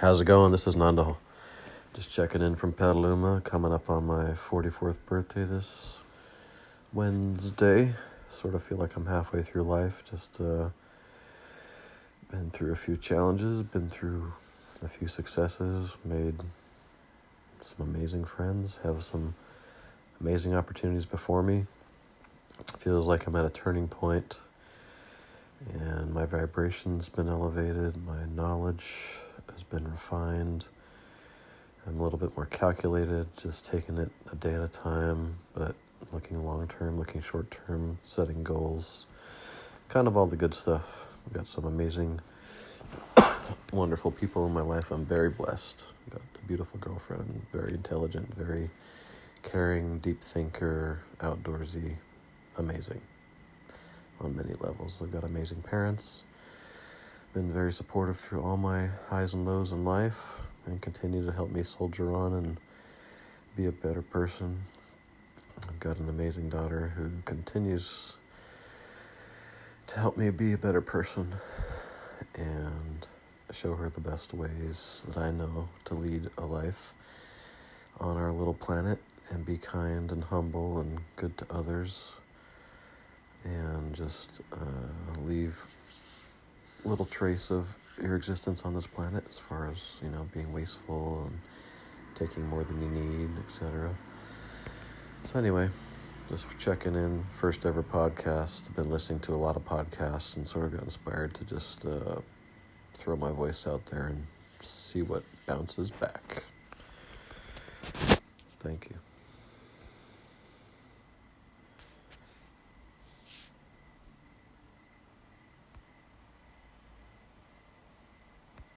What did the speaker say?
How's it going? This is Nando. Just checking in from Petaluma, coming up on my 44th birthday this Wednesday. Sort of feel like I'm halfway through life. Just uh, been through a few challenges, been through a few successes, made some amazing friends, have some amazing opportunities before me. Feels like I'm at a turning point and my vibration's been elevated, my knowledge been refined. I'm a little bit more calculated, just taking it a day at a time, but looking long term, looking short term, setting goals, kind of all the good stuff. I've got some amazing, wonderful people in my life. I'm very blessed. I've got a beautiful girlfriend, very intelligent, very caring, deep thinker, outdoorsy, amazing on many levels. I've got amazing parents, been very supportive through all my highs and lows in life, and continue to help me soldier on and be a better person. I've got an amazing daughter who continues to help me be a better person and show her the best ways that I know to lead a life on our little planet and be kind and humble and good to others and just uh, leave little trace of your existence on this planet as far as you know being wasteful and taking more than you need etc so anyway just checking in. First ever podcast. I've been listening to a lot of podcasts and sort of got inspired to just uh, throw my voice out there and see what bounces back. Thank you